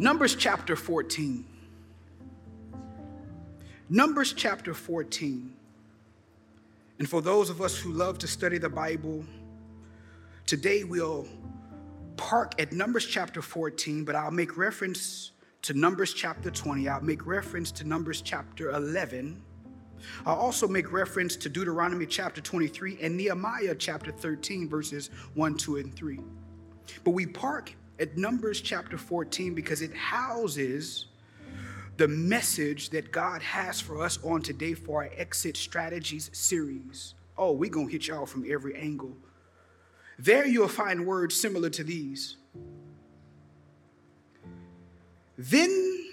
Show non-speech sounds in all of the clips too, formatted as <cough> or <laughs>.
Numbers chapter 14. Numbers chapter 14. And for those of us who love to study the Bible, today we'll park at Numbers chapter 14, but I'll make reference to Numbers chapter 20. I'll make reference to Numbers chapter 11. I'll also make reference to Deuteronomy chapter 23 and Nehemiah chapter 13, verses 1, 2, and 3. But we park at Numbers chapter 14 because it houses the message that God has for us on today for our Exit Strategies series. Oh, we're going to hit y'all from every angle. There you'll find words similar to these. Then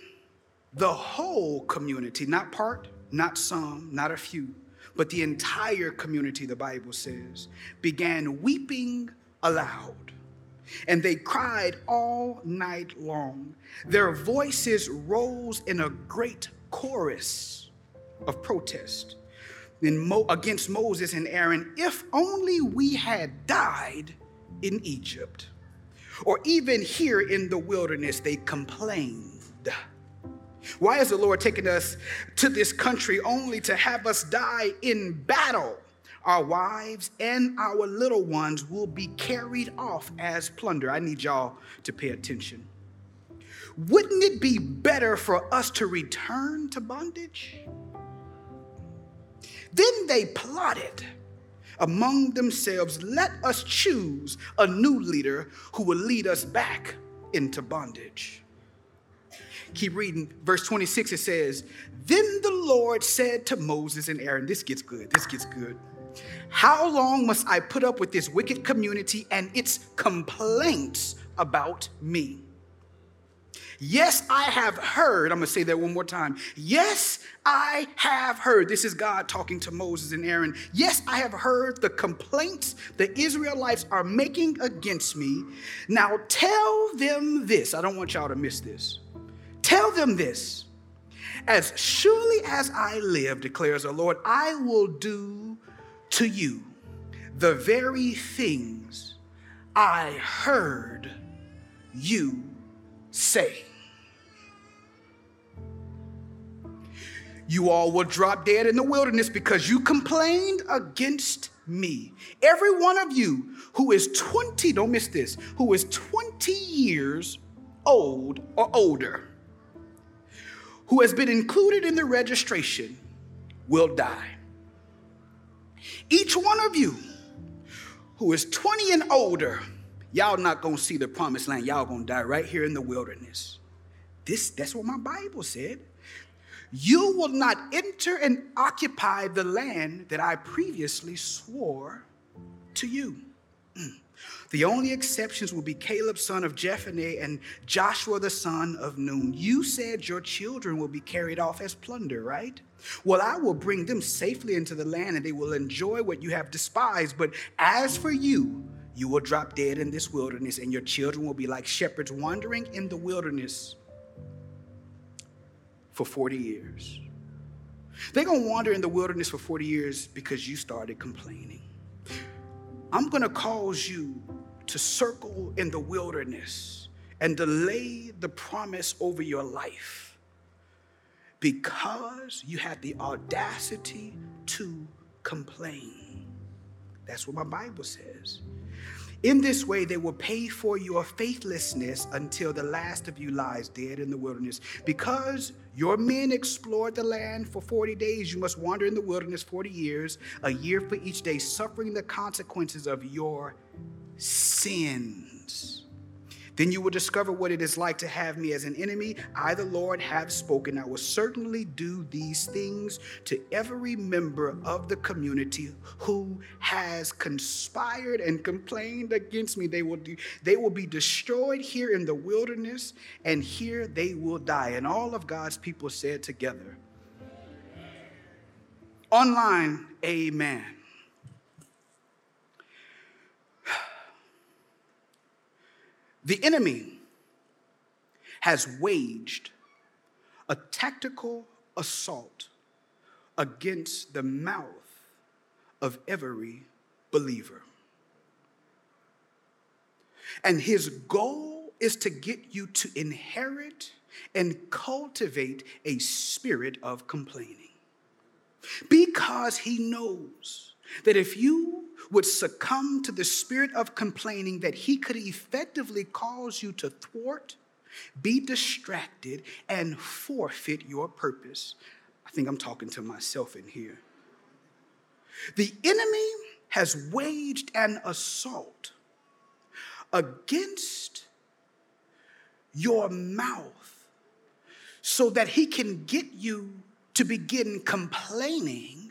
the whole community, not part, not some, not a few, but the entire community, the Bible says, began weeping aloud. And they cried all night long. Their voices rose in a great chorus of protest against Moses and Aaron. If only we had died in Egypt, or even here in the wilderness, they complained. Why is the Lord taking us to this country only to have us die in battle? Our wives and our little ones will be carried off as plunder. I need y'all to pay attention. Wouldn't it be better for us to return to bondage? Then they plotted among themselves let us choose a new leader who will lead us back into bondage. Keep reading. Verse 26, it says, Then the Lord said to Moses and Aaron, This gets good, this gets good. How long must I put up with this wicked community and its complaints about me? Yes, I have heard. I'm going to say that one more time. Yes, I have heard. This is God talking to Moses and Aaron. Yes, I have heard the complaints the Israelites are making against me. Now tell them this. I don't want y'all to miss this. Tell them this. As surely as I live, declares the Lord, I will do to you the very things I heard you say. You all will drop dead in the wilderness because you complained against me. Every one of you who is 20, don't miss this, who is 20 years old or older who has been included in the registration will die. Each one of you who is 20 and older, y'all not gonna see the promised land. Y'all gonna die right here in the wilderness. This, that's what my Bible said. You will not enter and occupy the land that I previously swore to you. Mm. The only exceptions will be Caleb, son of Jephunneh, and Joshua, the son of Nun. You said your children will be carried off as plunder, right? Well, I will bring them safely into the land and they will enjoy what you have despised. But as for you, you will drop dead in this wilderness, and your children will be like shepherds wandering in the wilderness for 40 years. They're going to wander in the wilderness for 40 years because you started complaining. I'm going to cause you to circle in the wilderness and delay the promise over your life because you had the audacity to complain. That's what my Bible says. In this way, they will pay for your faithlessness until the last of you lies dead in the wilderness. Because your men explored the land for 40 days, you must wander in the wilderness 40 years, a year for each day, suffering the consequences of your sins. Then you will discover what it is like to have me as an enemy. I, the Lord, have spoken. I will certainly do these things to every member of the community who has conspired and complained against me. They will, do, they will be destroyed here in the wilderness, and here they will die. And all of God's people said together, Online, amen. The enemy has waged a tactical assault against the mouth of every believer. And his goal is to get you to inherit and cultivate a spirit of complaining. Because he knows that if you would succumb to the spirit of complaining, that he could effectively cause you to thwart, be distracted, and forfeit your purpose. I think I'm talking to myself in here. The enemy has waged an assault against your mouth so that he can get you to begin complaining,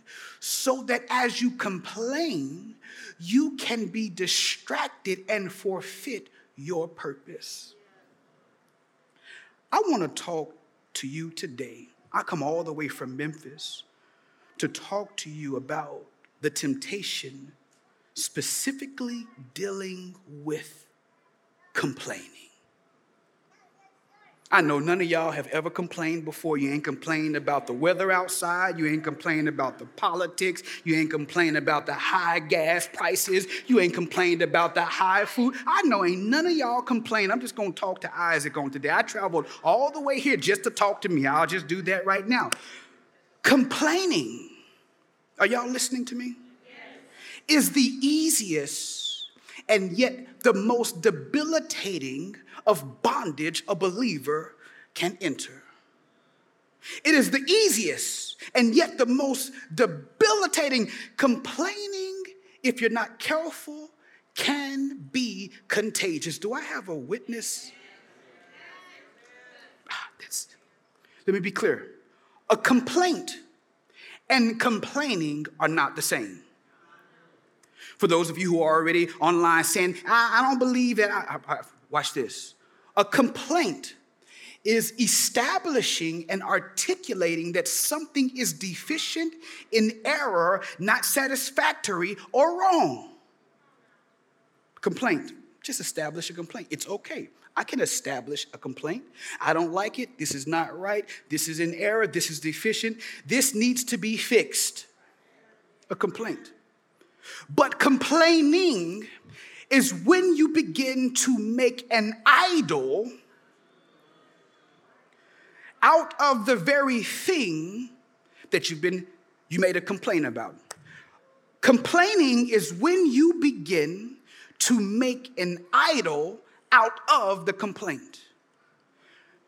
so that as you complain, you can be distracted and forfeit your purpose. I want to talk to you today. I come all the way from Memphis to talk to you about the temptation specifically dealing with complaining. I know none of y'all have ever complained before. You ain't complained about the weather outside. You ain't complained about the politics. You ain't complained about the high gas prices. You ain't complained about the high food. I know ain't none of y'all complain. I'm just going to talk to Isaac on today. I traveled all the way here just to talk to me. I'll just do that right now. Complaining. Are y'all listening to me? Yes. Is the easiest and yet the most debilitating of bondage a believer can enter. It is the easiest and yet the most debilitating. Complaining, if you're not careful, can be contagious. Do I have a witness? Ah, let me be clear. A complaint and complaining are not the same. For those of you who are already online saying, I, I don't believe that, I, I, watch this. A complaint is establishing and articulating that something is deficient, in error, not satisfactory, or wrong. Complaint. Just establish a complaint. It's okay. I can establish a complaint. I don't like it. This is not right. This is in error. This is deficient. This needs to be fixed. A complaint. But complaining is when you begin to make an idol out of the very thing that you've been you made a complaint about. Complaining is when you begin to make an idol out of the complaint.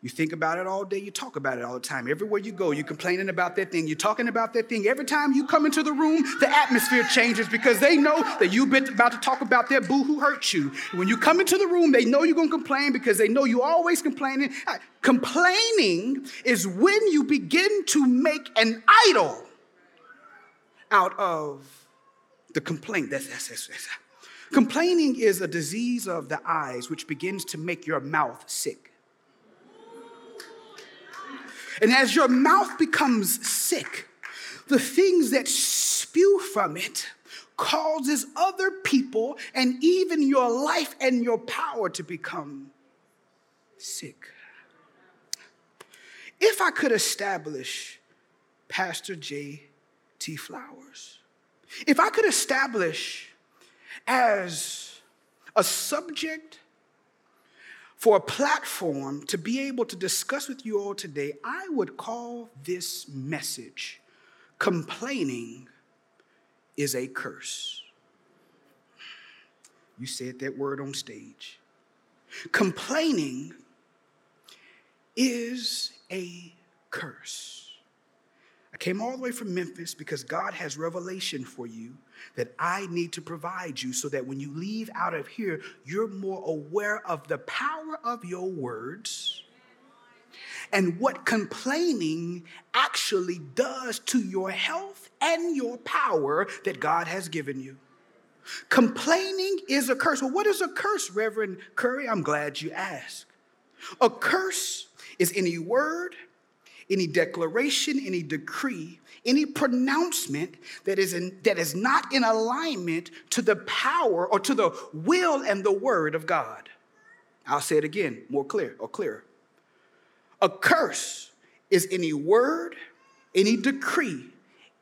You think about it all day, you talk about it all the time. Everywhere you go, you're complaining about that thing, you're talking about that thing. Every time you come into the room, the atmosphere changes because they know that you've been about to talk about their boo who hurt you. When you come into the room, they know you're going to complain because they know you're always complaining. Uh, complaining is when you begin to make an idol out of the complaint. That's, that's, that's, that's. Complaining is a disease of the eyes which begins to make your mouth sick. And as your mouth becomes sick, the things that spew from it causes other people and even your life and your power to become sick. If I could establish Pastor J. T. Flowers, if I could establish as a subject for a platform to be able to discuss with you all today, I would call this message Complaining is a Curse. You said that word on stage. Complaining is a curse. I came all the way from Memphis because God has revelation for you that I need to provide you so that when you leave out of here, you're more aware of the power of your words and what complaining actually does to your health and your power that God has given you. Complaining is a curse. Well, what is a curse, Reverend Curry? I'm glad you asked. A curse is any word any declaration, any decree, any pronouncement that is, in, that is not in alignment to the power or to the will and the word of God. I'll say it again, more clear or clearer. A curse is any word, any decree,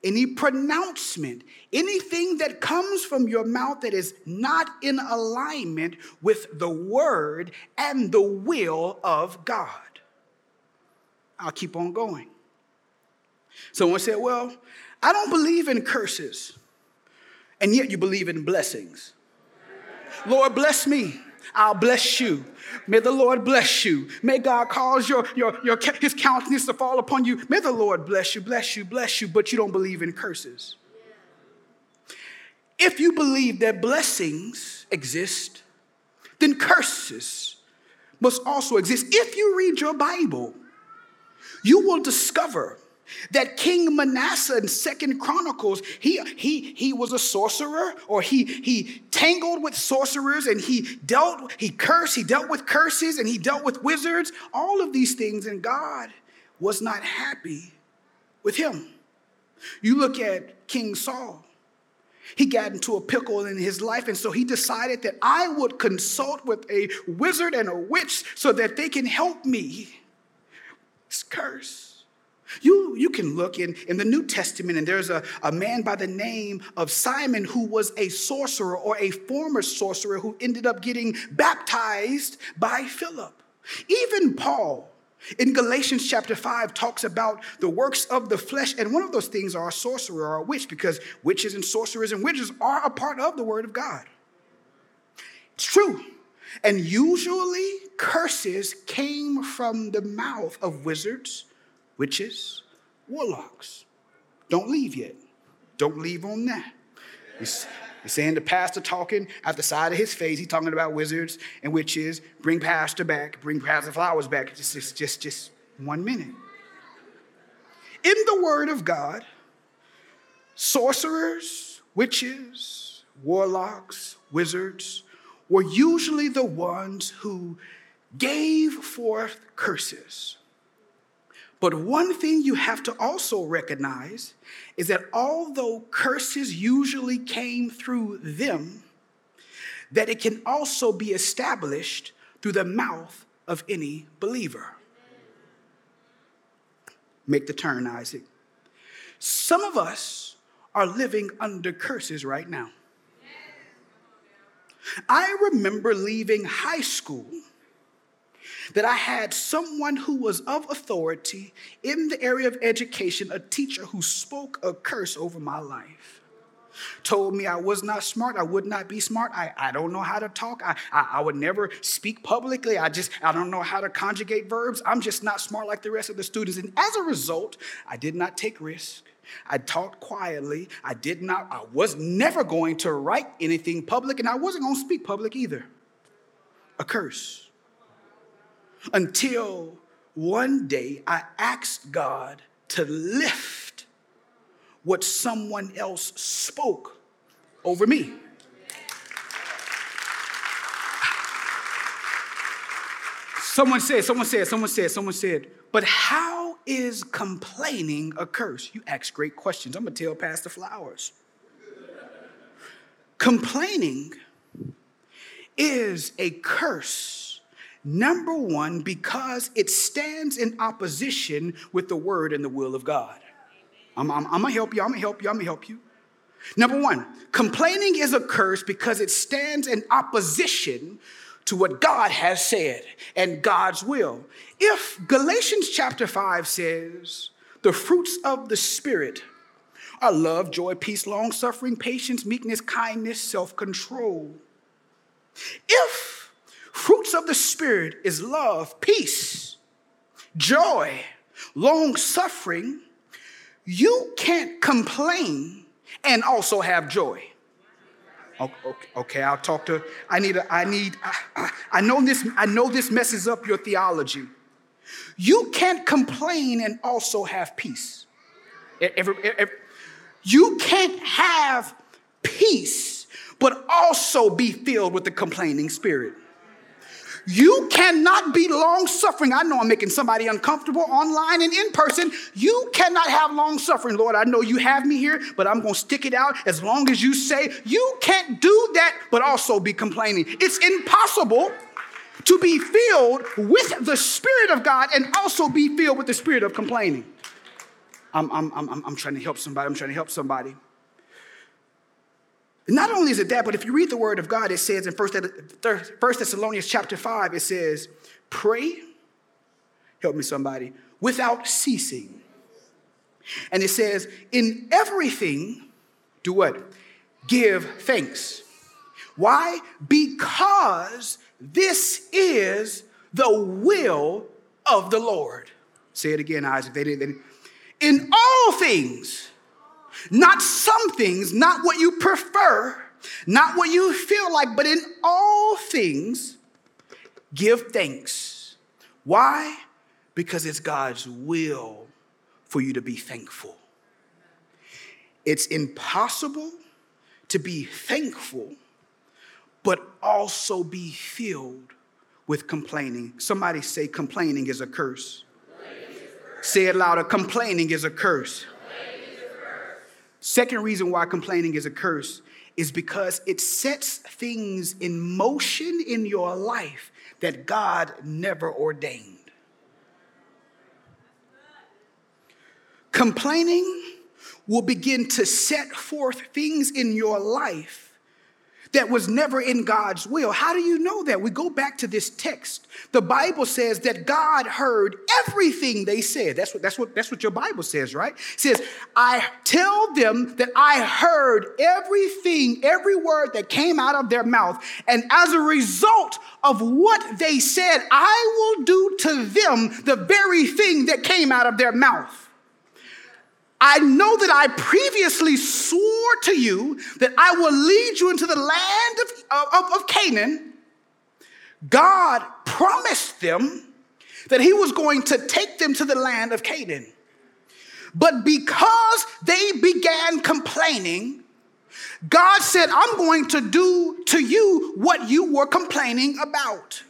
any pronouncement, anything that comes from your mouth that is not in alignment with the word and the will of God. I'll keep on going. Someone said, Well, I don't believe in curses, and yet you believe in blessings. Lord, bless me. I'll bless you. May the Lord bless you. May God cause your, your, your, his countenance to fall upon you. May the Lord bless you, bless you, bless you, but you don't believe in curses. If you believe that blessings exist, then curses must also exist. If you read your Bible, you will discover that King Manasseh in Second Chronicles, he, he, he was a sorcerer, or he, he tangled with sorcerers, and he dealt, he cursed, he dealt with curses, and he dealt with wizards, all of these things, and God was not happy with him. You look at King Saul. He got into a pickle in his life, and so he decided that I would consult with a wizard and a witch so that they can help me. Curse. You, you can look in, in the New Testament, and there's a, a man by the name of Simon who was a sorcerer or a former sorcerer who ended up getting baptized by Philip. Even Paul in Galatians chapter 5 talks about the works of the flesh, and one of those things are a sorcerer or a witch, because witches and sorcerers and witches are a part of the Word of God. It's true. And usually, curses came from the mouth of wizards witches, warlocks. Don't leave yet. Don't leave on that. He's, he's saying the pastor talking at the side of his face. He's talking about wizards and witches. Bring pastor back. Bring pastor flowers back. Just, just, just, just one minute. In the word of God, sorcerers, witches, warlocks, wizards were usually the ones who gave forth curses. But one thing you have to also recognize is that although curses usually came through them, that it can also be established through the mouth of any believer. Make the turn, Isaac. Some of us are living under curses right now. I remember leaving high school that I had someone who was of authority in the area of education, a teacher who spoke a curse over my life. Told me I was not smart, I would not be smart, I, I don't know how to talk, I, I, I would never speak publicly, I just, I don't know how to conjugate verbs, I'm just not smart like the rest of the students. And as a result, I did not take risks. I talked quietly. I did not, I was never going to write anything public, and I wasn't going to speak public either. A curse until one day I asked God to lift what someone else spoke over me. Someone said, someone said, someone said, someone said, but how is complaining a curse? You ask great questions. I'm gonna tell Pastor Flowers. complaining is a curse Number one, because it stands in opposition with the word and the will of God. I'm, I'm, I'm, gonna help you, I'm gonna help you, I'm gonna help you. Number one, complaining is a curse because it stands in opposition to what God has said and God's will. If Galatians chapter 5 says, the fruits of the Spirit are love, joy, peace, long suffering, patience, meekness, kindness, self control. If Fruits of the Spirit is love, peace, joy, long suffering. You can't complain and also have joy. Okay, okay, I'll talk to. I need. A, I need. I, I know this. I know this messes up your theology. You can't complain and also have peace. Every, every, you can't have peace, but also be filled with the complaining spirit. You cannot be long suffering. I know I'm making somebody uncomfortable online and in person. You cannot have long suffering. Lord, I know you have me here, but I'm going to stick it out as long as you say you can't do that, but also be complaining. It's impossible to be filled with the Spirit of God and also be filled with the spirit of complaining. I'm, I'm, I'm, I'm trying to help somebody. I'm trying to help somebody. Not only is it that, but if you read the word of God, it says in 1 Thessalonians chapter 5, it says, pray, help me somebody, without ceasing. And it says, in everything, do what? Give thanks. Why? Because this is the will of the Lord. Say it again, Isaac. They didn't. In all things, not some things, not what you prefer, not what you feel like, but in all things, give thanks. Why? Because it's God's will for you to be thankful. It's impossible to be thankful, but also be filled with complaining. Somebody say, complaining is a curse. Is a curse. Say it louder complaining is a curse. Second reason why complaining is a curse is because it sets things in motion in your life that God never ordained. Complaining will begin to set forth things in your life that was never in God's will. How do you know that? We go back to this text. The Bible says that God heard everything they said. That's what, that's what, that's what your Bible says, right? It says, I tell them that I heard everything, every word that came out of their mouth. And as a result of what they said, I will do to them the very thing that came out of their mouth. I know that I previously swore to you that I will lead you into the land of, of, of Canaan. God promised them that He was going to take them to the land of Canaan. But because they began complaining, God said, I'm going to do to you what you were complaining about.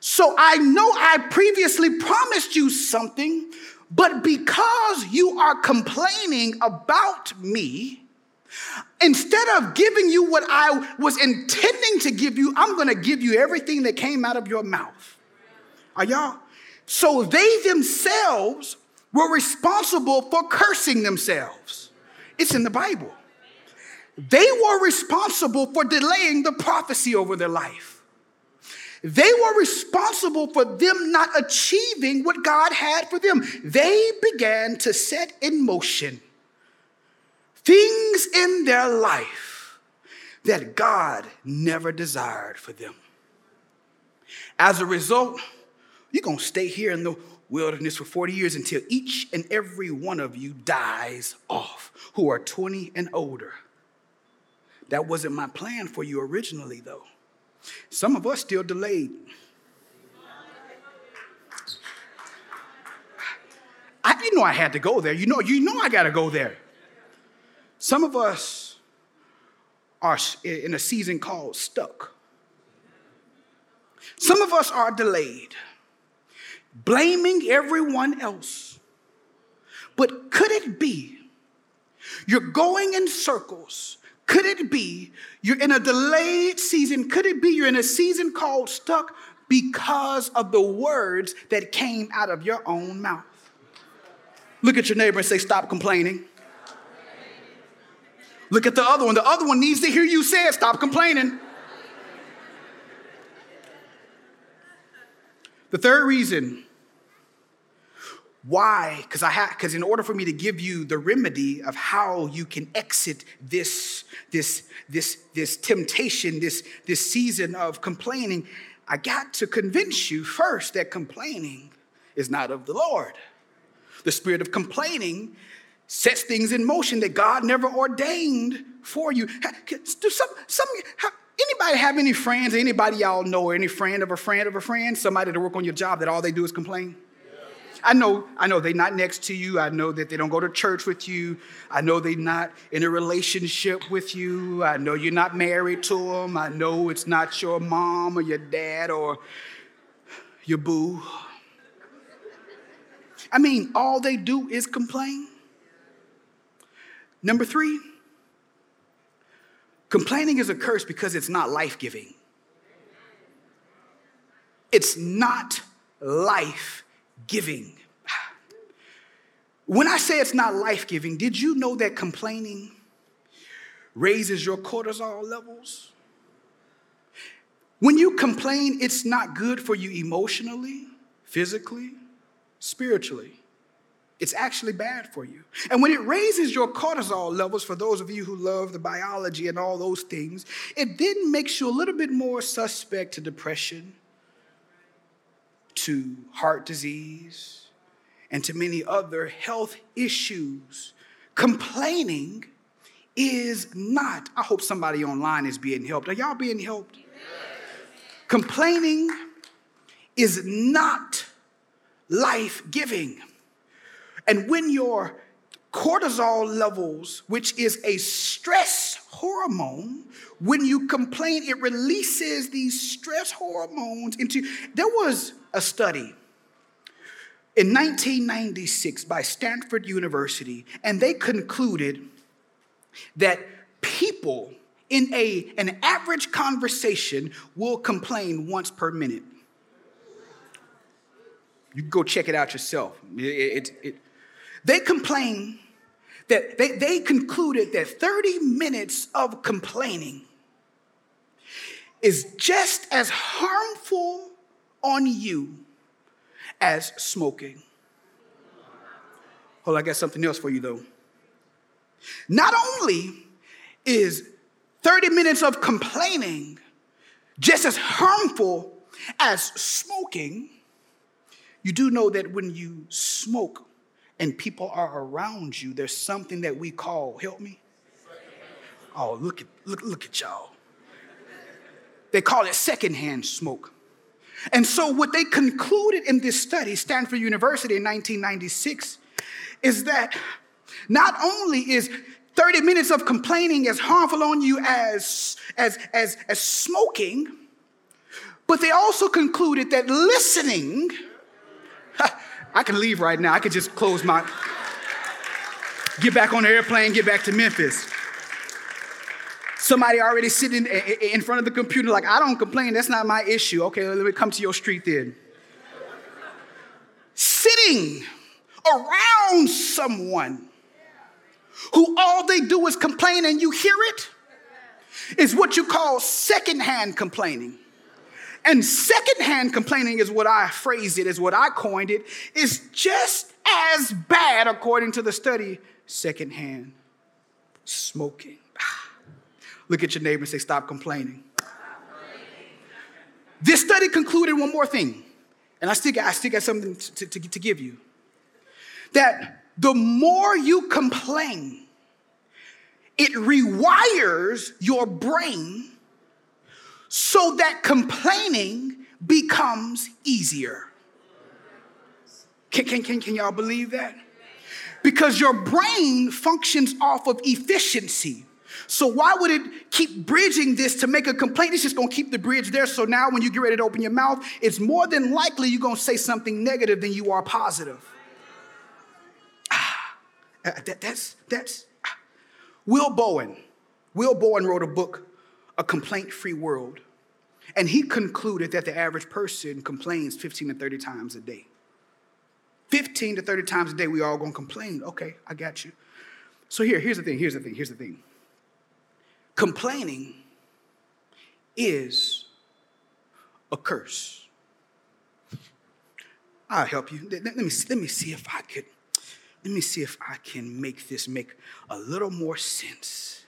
So I know I previously promised you something, but because you are complaining about me, instead of giving you what I was intending to give you, I'm going to give you everything that came out of your mouth. Are y'all? So they themselves were responsible for cursing themselves. It's in the Bible. They were responsible for delaying the prophecy over their life. They were responsible for them not achieving what God had for them. They began to set in motion things in their life that God never desired for them. As a result, you're going to stay here in the wilderness for 40 years until each and every one of you dies off who are 20 and older. That wasn't my plan for you originally, though. Some of us still delayed. I didn't know I had to go there. You know, you know I got to go there. Some of us are in a season called stuck. Some of us are delayed, blaming everyone else. But could it be you're going in circles could it be you're in a delayed season? Could it be you're in a season called stuck because of the words that came out of your own mouth? Look at your neighbor and say, Stop complaining. Look at the other one. The other one needs to hear you say it. Stop complaining. The third reason why? Because I have because in order for me to give you the remedy of how you can exit this, this, this, this temptation, this, this season of complaining, I got to convince you first that complaining is not of the Lord. The spirit of complaining sets things in motion that God never ordained for you. Do some, some, anybody have any friends, anybody y'all know, or any friend of a friend of a friend, somebody to work on your job that all they do is complain? I know, I know they're not next to you. I know that they don't go to church with you. I know they're not in a relationship with you. I know you're not married to them. I know it's not your mom or your dad or your boo. I mean, all they do is complain. Number three, complaining is a curse because it's not life giving. It's not life giving. When I say it's not life giving, did you know that complaining raises your cortisol levels? When you complain, it's not good for you emotionally, physically, spiritually. It's actually bad for you. And when it raises your cortisol levels, for those of you who love the biology and all those things, it then makes you a little bit more suspect to depression, to heart disease, and to many other health issues. Complaining is not, I hope somebody online is being helped. Are y'all being helped? Complaining is not life giving. And when your cortisol levels, which is a stress hormone, when you complain, it releases these stress hormones into. There was a study in 1996 by Stanford University, and they concluded that people in a, an average conversation will complain once per minute. You go check it out yourself. It, it, it, they complain that they, they concluded that 30 minutes of complaining is just as harmful on you as smoking. Hold on, I got something else for you though. Not only is 30 minutes of complaining just as harmful as smoking, you do know that when you smoke and people are around you, there's something that we call, help me? Oh, look at, look, look at y'all. They call it secondhand smoke. And so, what they concluded in this study, Stanford University in 1996, is that not only is 30 minutes of complaining as harmful on you as, as, as, as smoking, but they also concluded that listening <laughs> I can leave right now. I could just close my, get back on the airplane, get back to Memphis. Somebody already sitting in front of the computer, like, I don't complain, that's not my issue. Okay, let me come to your street then. Sitting around someone who all they do is complain and you hear it is what you call secondhand complaining. And secondhand complaining is what I phrased it, is what I coined it, is just as bad, according to the study, secondhand smoking. Look at your neighbor and say, Stop complaining. This study concluded one more thing, and I still got, I still got something to, to, to give you. That the more you complain, it rewires your brain so that complaining becomes easier. Can, can, can, can y'all believe that? Because your brain functions off of efficiency. So why would it keep bridging this to make a complaint? It's just gonna keep the bridge there. So now when you get ready to open your mouth, it's more than likely you're gonna say something negative than you are positive. Ah, that, that's, that's, ah. Will Bowen. Will Bowen wrote a book, A Complaint Free World. And he concluded that the average person complains 15 to 30 times a day. 15 to 30 times a day, we all gonna complain. Okay, I got you. So here, here's the thing, here's the thing, here's the thing. Complaining is a curse. I'll help you. Let, me, let me see if I could, let me see if I can make this make a little more sense.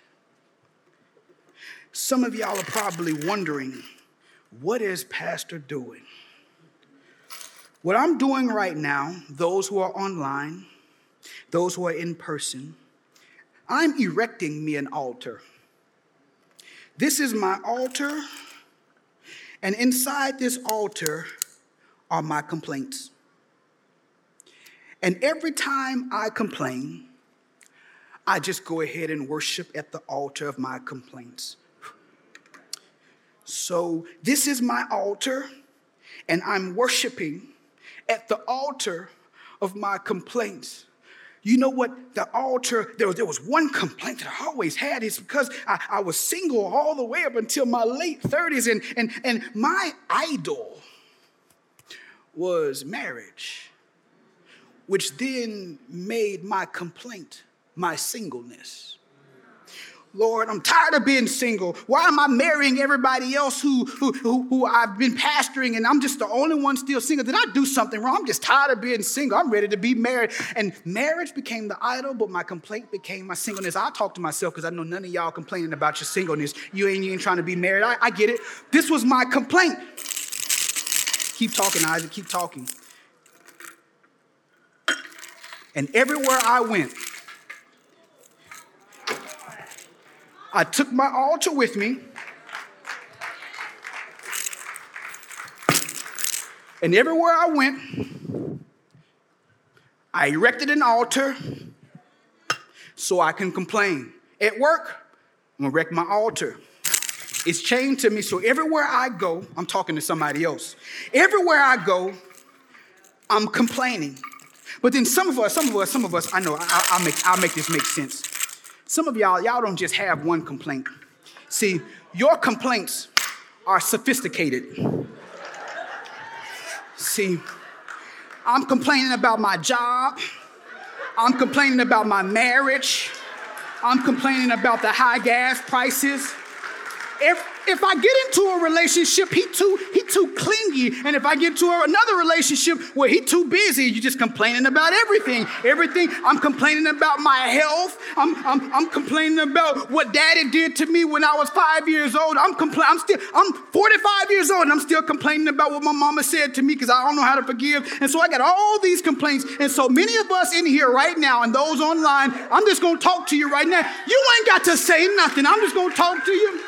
Some of y'all are probably wondering, what is Pastor doing? What I'm doing right now, those who are online, those who are in person, I'm erecting me an altar. This is my altar, and inside this altar are my complaints. And every time I complain, I just go ahead and worship at the altar of my complaints. So, this is my altar, and I'm worshiping at the altar of my complaints. You know what? The altar, there was, there was one complaint that I always had is because I, I was single all the way up until my late 30s, and, and, and my idol was marriage. which then made my complaint my singleness. Lord, I'm tired of being single. Why am I marrying everybody else who, who, who, who, I've been pastoring and I'm just the only one still single? Did I do something wrong? I'm just tired of being single. I'm ready to be married. And marriage became the idol, but my complaint became my singleness. I talk to myself because I know none of y'all complaining about your singleness. You ain't, you ain't trying to be married. I, I get it. This was my complaint. Keep talking, Isaac, keep talking. And everywhere I went, I took my altar with me. And everywhere I went, I erected an altar so I can complain. At work, I'm gonna erect my altar. It's chained to me, so everywhere I go, I'm talking to somebody else. Everywhere I go, I'm complaining. But then some of us, some of us, some of us, I know, I, will make, I'll make this make sense. Some of y'all, y'all don't just have one complaint. See, your complaints are sophisticated. See, I'm complaining about my job. I'm complaining about my marriage. I'm complaining about the high gas prices. If, if I get into a relationship, he too, he too clingy. And if I get to another relationship where he too busy, you're just complaining about everything. Everything. I'm complaining about my health. I'm, I'm, I'm complaining about what daddy did to me when I was five years old. I'm compla- I'm still, I'm 45 years old and I'm still complaining about what my mama said to me because I don't know how to forgive. And so I got all these complaints. And so many of us in here right now and those online, I'm just to talk to you right now. You ain't got to say nothing. I'm just to talk to you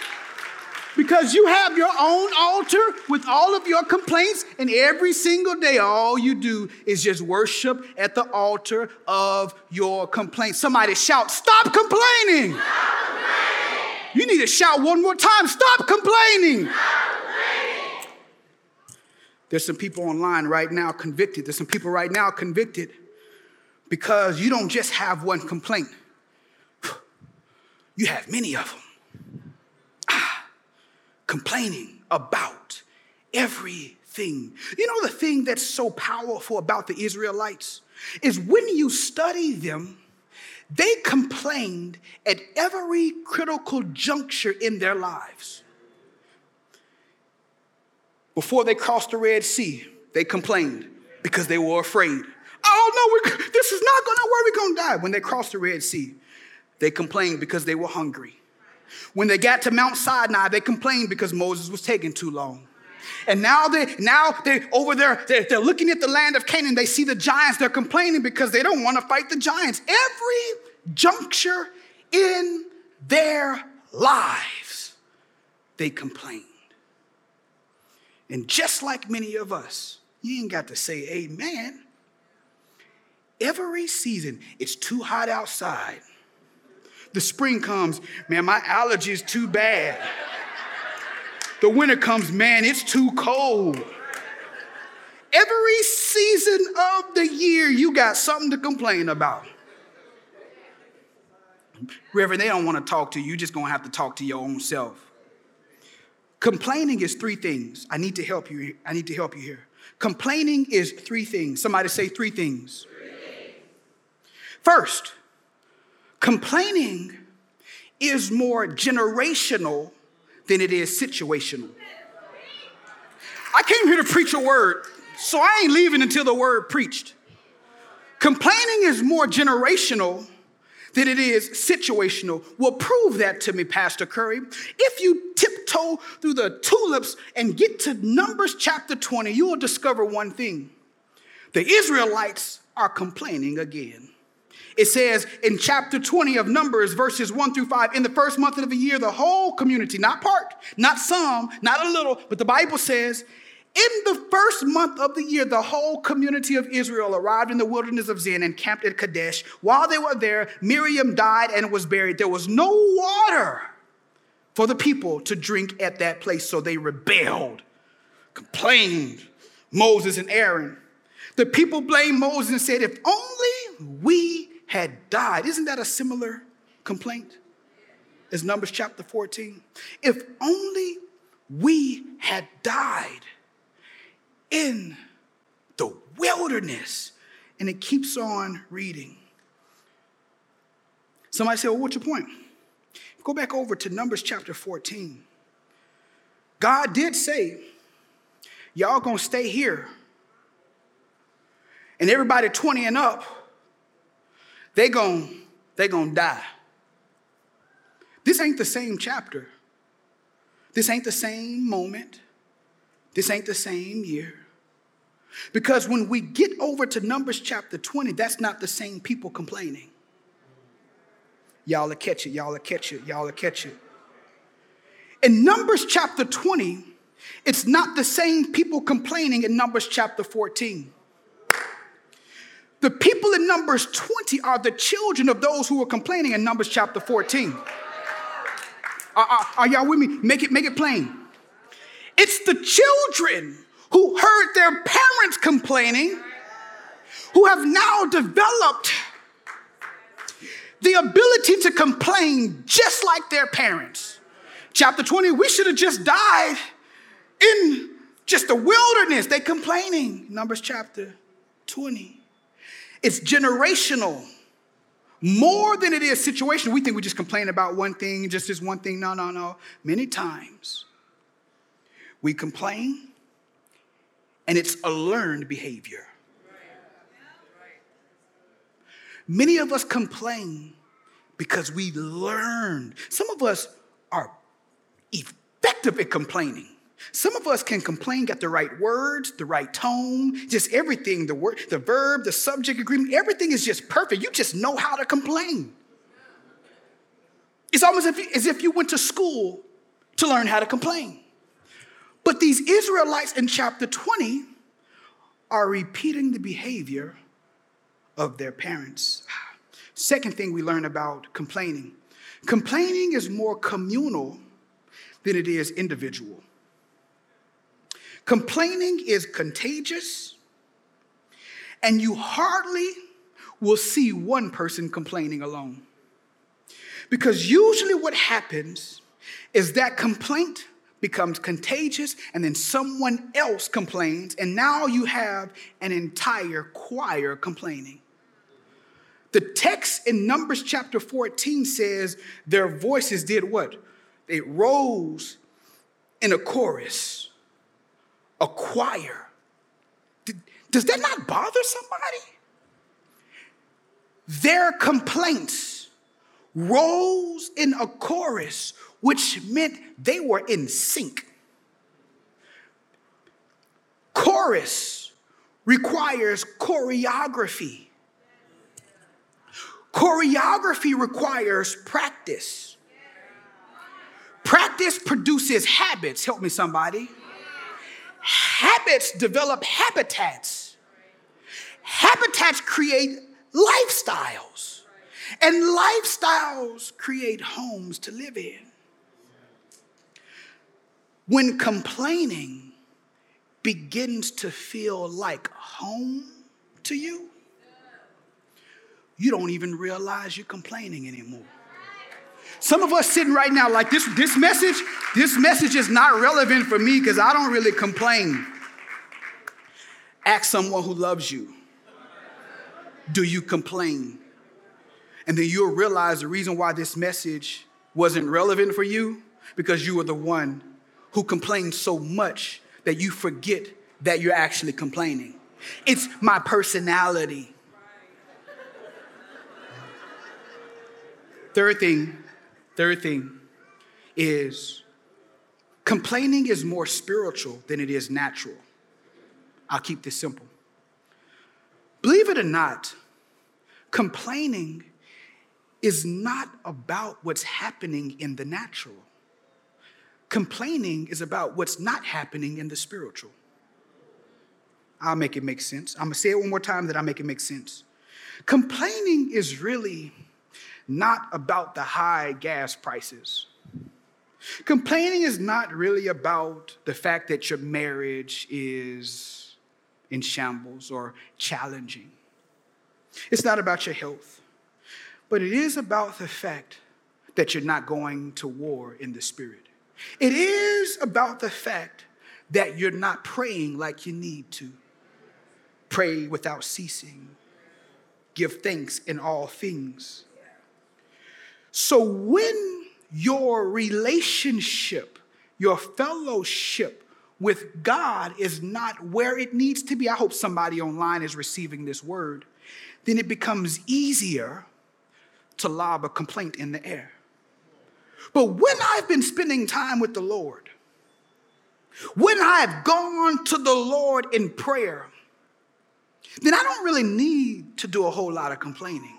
because you have your own altar with all of your complaints, and every single day, all you do is just worship at the altar of your complaints. Somebody shout, Stop complaining! Stop complaining. You need to shout one more time, Stop complaining! Stop complaining. There's some people online right now convicted. There's some people right now convicted because you don't just have one complaint, <sighs> you have many of them complaining about everything. You know, the thing that's so powerful about the Israelites is when you study them, they complained at every critical juncture in their lives. Before they crossed the Red Sea, they complained because they were afraid. Oh no, this is not gonna work, we're gonna die. When they crossed the Red Sea, they complained because they were hungry. When they got to Mount Sinai, they complained because Moses was taking too long. And now they now they over there they're, they're looking at the land of Canaan. They see the giants. They're complaining because they don't want to fight the giants. Every juncture in their lives, they complained. And just like many of us, you ain't got to say amen. Every season, it's too hot outside. The spring comes, man, my allergy is too bad. The winter comes, man, it's too cold. Every season of the year, you got something to complain about. Reverend, they don't want to talk to you. You're just going to have to talk to your own self. Complaining is three things. I need to help you. I need to help you here. Complaining is three things. Somebody say three things. Three things. First, Complaining is more generational than it is situational. I came here to preach a word, so I ain't leaving until the word preached. Complaining is more generational than it is situational. Well, prove that to me, Pastor Curry. If you tiptoe through the tulips and get to Numbers chapter 20, you will discover one thing the Israelites are complaining again. It says in chapter 20 of Numbers, verses 1 through 5, in the first month of the year, the whole community, not part, not some, not a little, but the Bible says, in the first month of the year, the whole community of Israel arrived in the wilderness of Zin and camped at Kadesh. While they were there, Miriam died and was buried. There was no water for the people to drink at that place, so they rebelled, complained, Moses and Aaron. The people blamed Moses and said, If only we had died. Isn't that a similar complaint as Numbers chapter 14? If only we had died in the wilderness and it keeps on reading. Somebody say, Well, what's your point? Go back over to Numbers chapter 14. God did say, Y'all gonna stay here. And everybody 20 and up, they gonna, they gonna die. This ain't the same chapter. This ain't the same moment. This ain't the same year. Because when we get over to Numbers chapter 20, that's not the same people complaining. Y'all will catch it, y'all will catch it, y'all will catch it. In Numbers chapter 20, it's not the same people complaining in Numbers chapter 14. The people in Numbers 20 are the children of those who were complaining in Numbers chapter 14. Are, are, are y'all with me? Make it, make it plain. It's the children who heard their parents complaining who have now developed the ability to complain just like their parents. Chapter 20, we should have just died in just the wilderness. They complaining. Numbers chapter 20. It's generational. More than it is situational. We think we just complain about one thing, just this one thing. No, no, no. Many times we complain and it's a learned behavior. Many of us complain because we learned. Some of us are effective at complaining. Some of us can complain, get the right words, the right tone, just everything, the word, the verb, the subject agreement, everything is just perfect. You just know how to complain. It's almost as if you went to school to learn how to complain. But these Israelites in chapter 20 are repeating the behavior of their parents. Second thing we learn about complaining complaining is more communal than it is individual. Complaining is contagious, and you hardly will see one person complaining alone. Because usually what happens is that complaint becomes contagious, and then someone else complains, and now you have an entire choir complaining. The text in Numbers chapter 14 says their voices did what? They rose in a chorus, a choir. Does that not bother somebody? Their complaints rose in a chorus which meant they were in sync. Chorus requires choreography. Choreography requires practice. Practice produces habits. Help me, somebody. Habits develop habitats. Habitats create lifestyles. And lifestyles create homes to live in. When complaining begins to feel like home to you, you don't even realize you're complaining anymore. Some of us sitting right now like this this message, this message is not relevant for me because I don't really complain. Ask someone who loves you. Do you complain? And then you'll realize the reason why this message wasn't relevant for you because you were the one who complains so much that you forget that you're actually complaining. It's my personality. Third thing, third thing is complaining is more spiritual than it is natural. I'll keep this simple. Believe it or not, complaining is not about what's happening in the natural. Complaining is about what's not happening in the spiritual. I'll make it make sense. I'm gonna say it one more time that I make it make sense. Complaining is really not about the high gas prices. Complaining is not really about the fact that your marriage is in shambles or challenging. It's not about your health, but it is about the fact that you're not going to war in the spirit. It is about the fact that you're not praying like you need to. Pray without ceasing. give thanks in all things. So when your relationship, your fellowship with God is not where it needs to be, I hope somebody online is receiving this word, then it becomes easier to lob a complaint in the air. But when I've been spending time with the Lord, when I've gone to the Lord in prayer, then I don't really need to do a whole lot of complaining.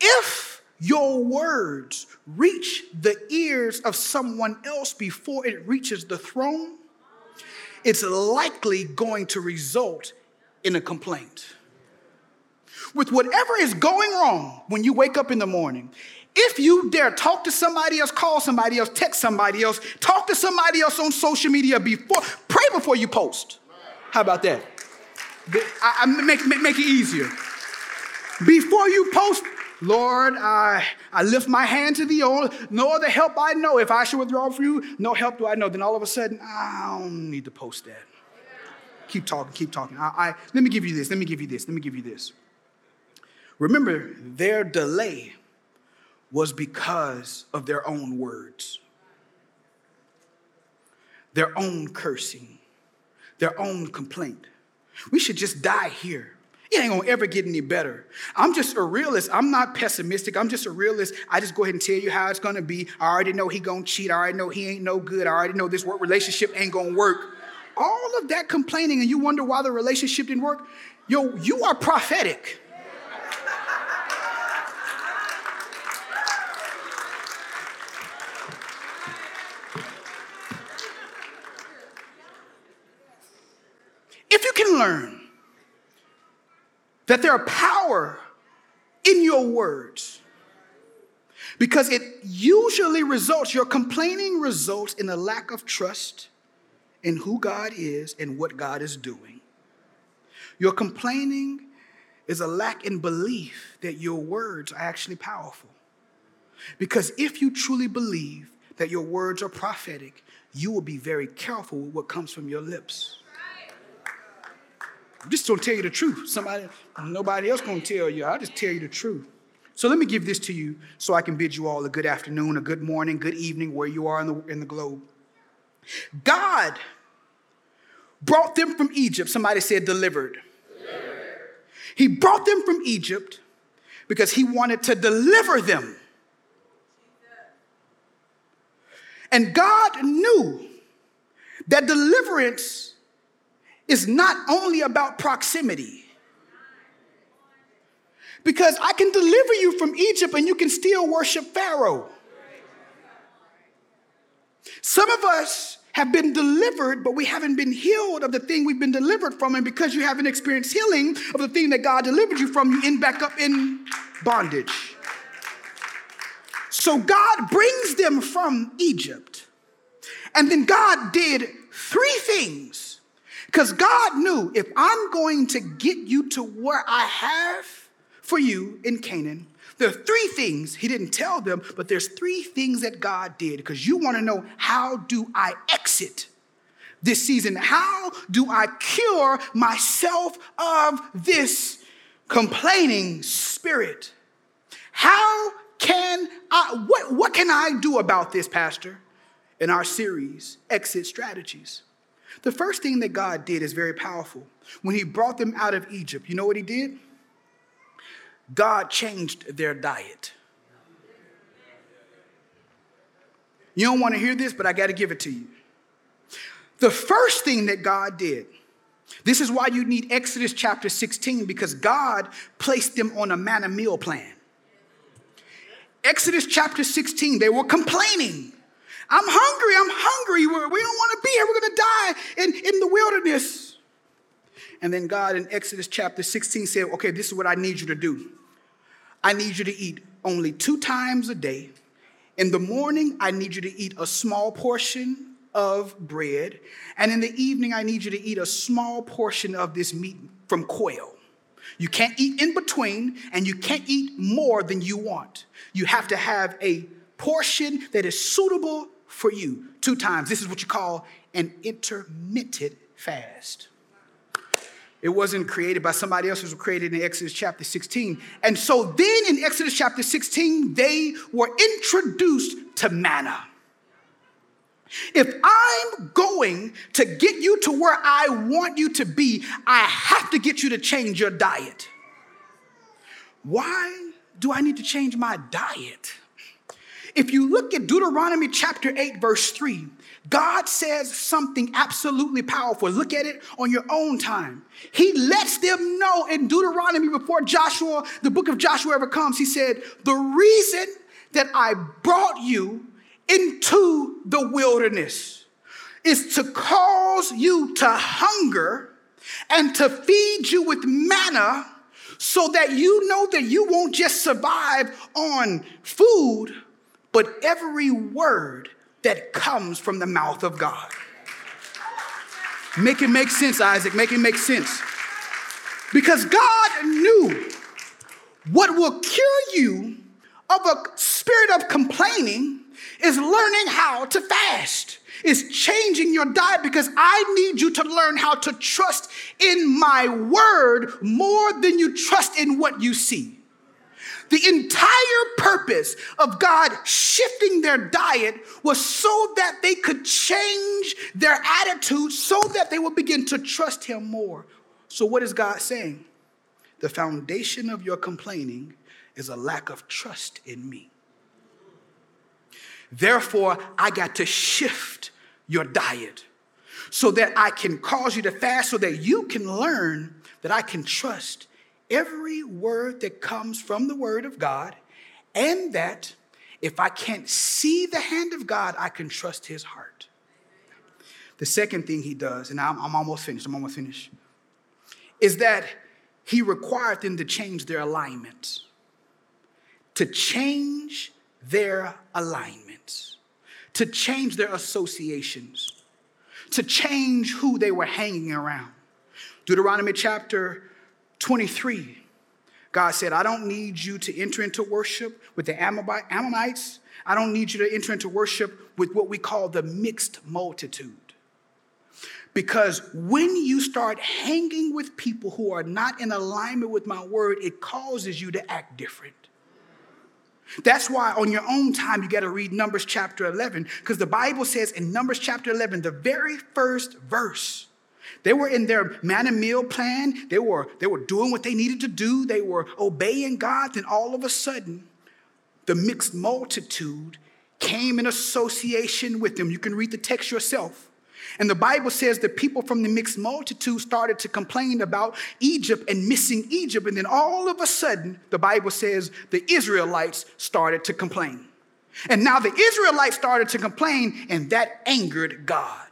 If your words reach the ears of someone else before it reaches the throne, it's likely going to result in a complaint. With whatever is going wrong when you wake up in the morning, if you dare talk to somebody else, call somebody else, text somebody else, talk to somebody else on social media before, pray before you post. How about that? I, I make, make, make it easier. Before you post, Lord, I, I lift my hand to thee, oh, no other help I know. If I should withdraw from you, no help do I know. Then all of a sudden, I don't need to post that. Keep talking, keep talking. I, I, let me give you this, let me give you this, let me give you this. Remember, their delay was because of their own words, their own cursing, their own complaint. We should just die here. It ain't gonna ever get any better. I'm just a realist. I'm not pessimistic. I'm just a realist. I just go ahead and tell you how it's gonna be. I already know he gonna cheat. I already know he ain't no good. I already know this work relationship ain't gonna work. All of that complaining, and you wonder why the relationship didn't work. Yo, you are prophetic. If you can learn that there are power in your words because it usually results, your complaining results in a lack of trust in who God is and what God is doing. Your complaining is a lack in belief that your words are actually powerful. Because if you truly believe that your words are prophetic, you will be very careful with what comes from your lips. I'm just gonna tell you the truth. Somebody, nobody else gonna tell you. I'll just tell you the truth. So let me give this to you so I can bid you all a good afternoon, a good morning, good evening, where you are in the, in the globe. God brought them from Egypt. Somebody said delivered. delivered. He brought them from Egypt because he wanted to deliver them. And God knew that deliverance is not only about proximity. Because I can deliver you from Egypt and you can still worship Pharaoh. Some of us have been delivered, but we haven't been healed of the thing we've been delivered from. And because you haven't experienced healing of the thing that God delivered you from, you end back up in bondage. So God brings them from Egypt. And then God did three things because God knew if I'm going to get you to where I have for you in Canaan, there are three things he didn't tell them, but there's three things that God did because you want to know how do I exit this season? How do I cure myself of this complaining spirit? How can I, what, what can I do about this, Pastor, in our series, Exit Strategies? The first thing that God did is very powerful. When He brought them out of Egypt, you know what He did? God changed their diet. You don't want to hear this, but I got to give it to you. The first thing that God did, this is why you need Exodus chapter 16, because God placed them on a manna meal plan. Exodus chapter 16, they were complaining. I'm hungry, I'm hungry. We're, we do not want to be here. We're going to die in, in the wilderness. And then God in Exodus chapter 16 said, Okay, this is what I need you to do. I need you to eat only two times a day. In the morning, I need you to eat a small portion of bread. And in the evening, I need you to eat a small portion of this meat from quail. You can't eat in between, and you can't eat more than you want. You have to have a portion that is suitable for you two times. This is what you call an intermittent fast. It wasn't created by somebody else, it was created in Exodus chapter 16. And so then in Exodus chapter 16, they were introduced to manna. If I'm going to get you to where I want you to be, I have to get you to change your diet. Why do I need to change my diet? If you look at Deuteronomy chapter 8, verse 3, God says something absolutely powerful. Look at it on your own time. He lets them know in Deuteronomy before Joshua, the book of Joshua ever comes, he said, The reason that I brought you into the wilderness is to cause you to hunger and to feed you with manna so that you know that you won't just survive on food, but every word that comes from the mouth of God. Make it make sense, Isaac. Make it make sense. Because God knew what will cure you of a spirit of complaining is learning how to fast, is changing your diet because I need you to learn how to trust in my word more than you trust in what you see. The entire purpose of God shifting their diet was so that they could change their attitude so that they would begin to trust Him more. So, what is God saying? The foundation of your complaining is a lack of trust in me. Therefore, I got to shift your diet so that I can cause you to fast, so that you can learn that I can trust every word that comes from the Word of God, and that if I can't see the hand of God, I can trust His heart. The second thing He does, and I'm, I'm almost finished, I'm almost finished, is that He required them to change their alignments, to change their alignments, to change their associations, to change who they were hanging around. Deuteronomy chapter 23, God said, I don't need you to enter into worship with the Ammonites. I don't need you to enter into worship with what we call the mixed multitude. Because when you start hanging with people who are not in alignment with my word, it causes you to act different. That's why on your own time you got to read Numbers chapter 11, because the Bible says in Numbers chapter 11, the very first verse, they were in their manna meal plan. They were, they were doing what they needed to do. They were obeying God. Then all of a sudden, the mixed multitude came in association with them. You can read the text yourself. And the Bible says the people from the mixed multitude started to complain about Egypt and missing Egypt. And then all of a sudden, the Bible says the Israelites started to complain. And now the Israelites started to complain, and that angered God.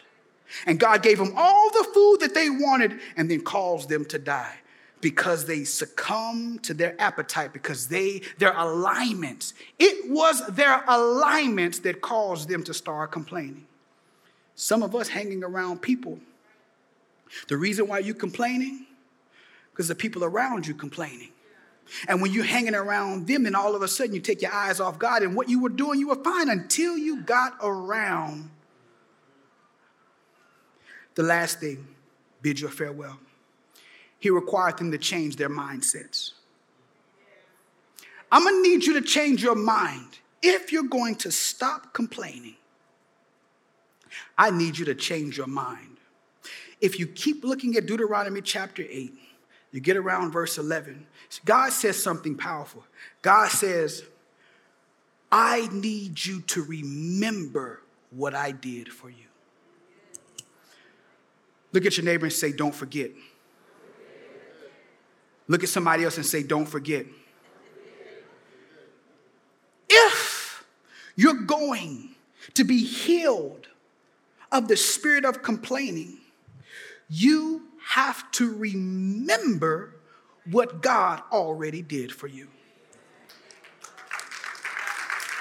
And God gave them all the food that they wanted and then caused them to die because they succumbed to their appetite because they their alignments it was their alignments that caused them to start complaining. Some of us hanging around people. The reason why you complaining? Because the people around you complaining. And when you're hanging around them and all of a sudden you take your eyes off god and what you were doing you were fine until you got around the last thing, bid your farewell. He required them to change their mindsets. I'm gonna need you to change your mind if you're going to stop complaining. I need you to change your mind. If you keep looking at Deuteronomy chapter 8, you get around verse 11, God says something powerful. God says, I need you to remember what I did for you. Look at your neighbor and say, Don't forget. Look at somebody else and say, Don't forget. If you're going to be healed of the spirit of complaining, you have to remember what God already did for you.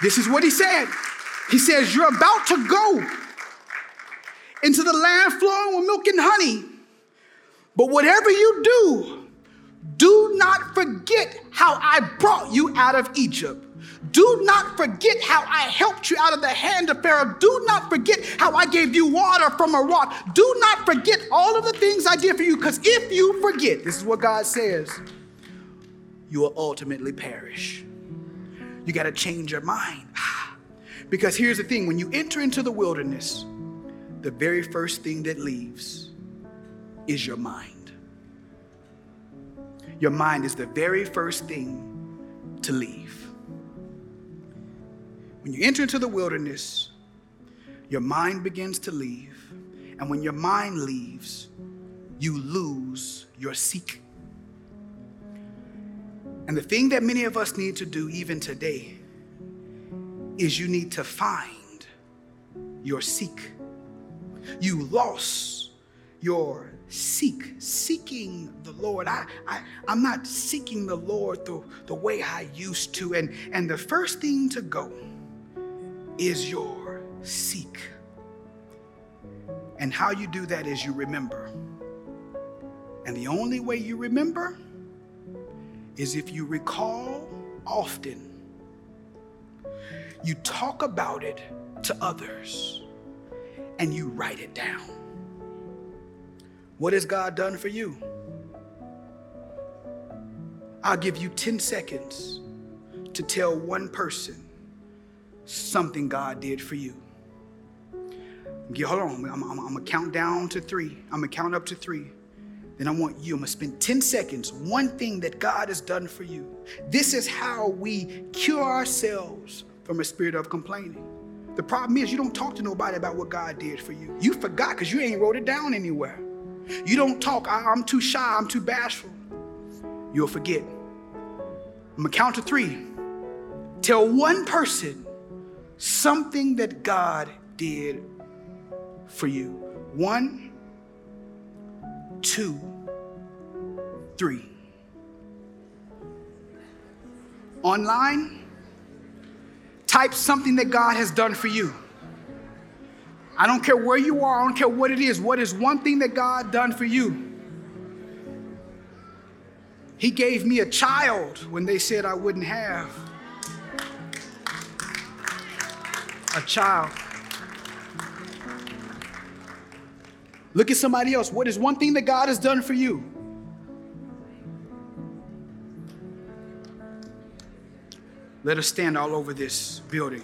This is what he said. He says, You're about to go into the land flowing with milk and honey. But whatever you do, Do not forget how I brought you out of Egypt. Do not forget how I helped you out of the hand of Pharaoh. Do not forget how I gave you water from a rock. Do not forget all of the things I did for you, because if you forget, this is what God says, you will ultimately perish. You got to change your mind. <sighs> Because here's the thing when you enter into the wilderness, the very first thing that leaves is your mind. Your mind is the very first thing to leave. When you enter into the wilderness, your mind begins to leave. And when your mind leaves, you lose your seek. And the thing that many of us need to do even today is you need to find your seek. You lost your seek, seeking the Lord. I, I, I'm not seeking the Lord the, the way I used to. And, and the first thing to go is your seek. And how you do that is you remember. And the only way you remember is if you recall often you talk about it to others and you write it down. What has God done for you? I'll give you 10 seconds to tell one person something God did for you. Hold on, I'm, I'm, I'm gonna count down to three. I'm gonna count up to three. Then I want you, I'm gonna spend 10 seconds, one thing that God has done for you. This is how we cure ourselves from a spirit of complaining. The problem is you don't talk to nobody about what God did for you. You forgot because you ain't wrote it down anywhere. You don't talk, I, am too shy, I'm too bashful. You'll forget. I'm gonna count to three. Tell one person something that God did for you. One, two, three. Online, Type something that God has done for you. I don't care where you are, I don't care what it is. What is one thing that God done for you? He gave me a child when they said I wouldn't have. A child. Look at somebody else. What is one thing that God has done for you? Let us stand all over this building.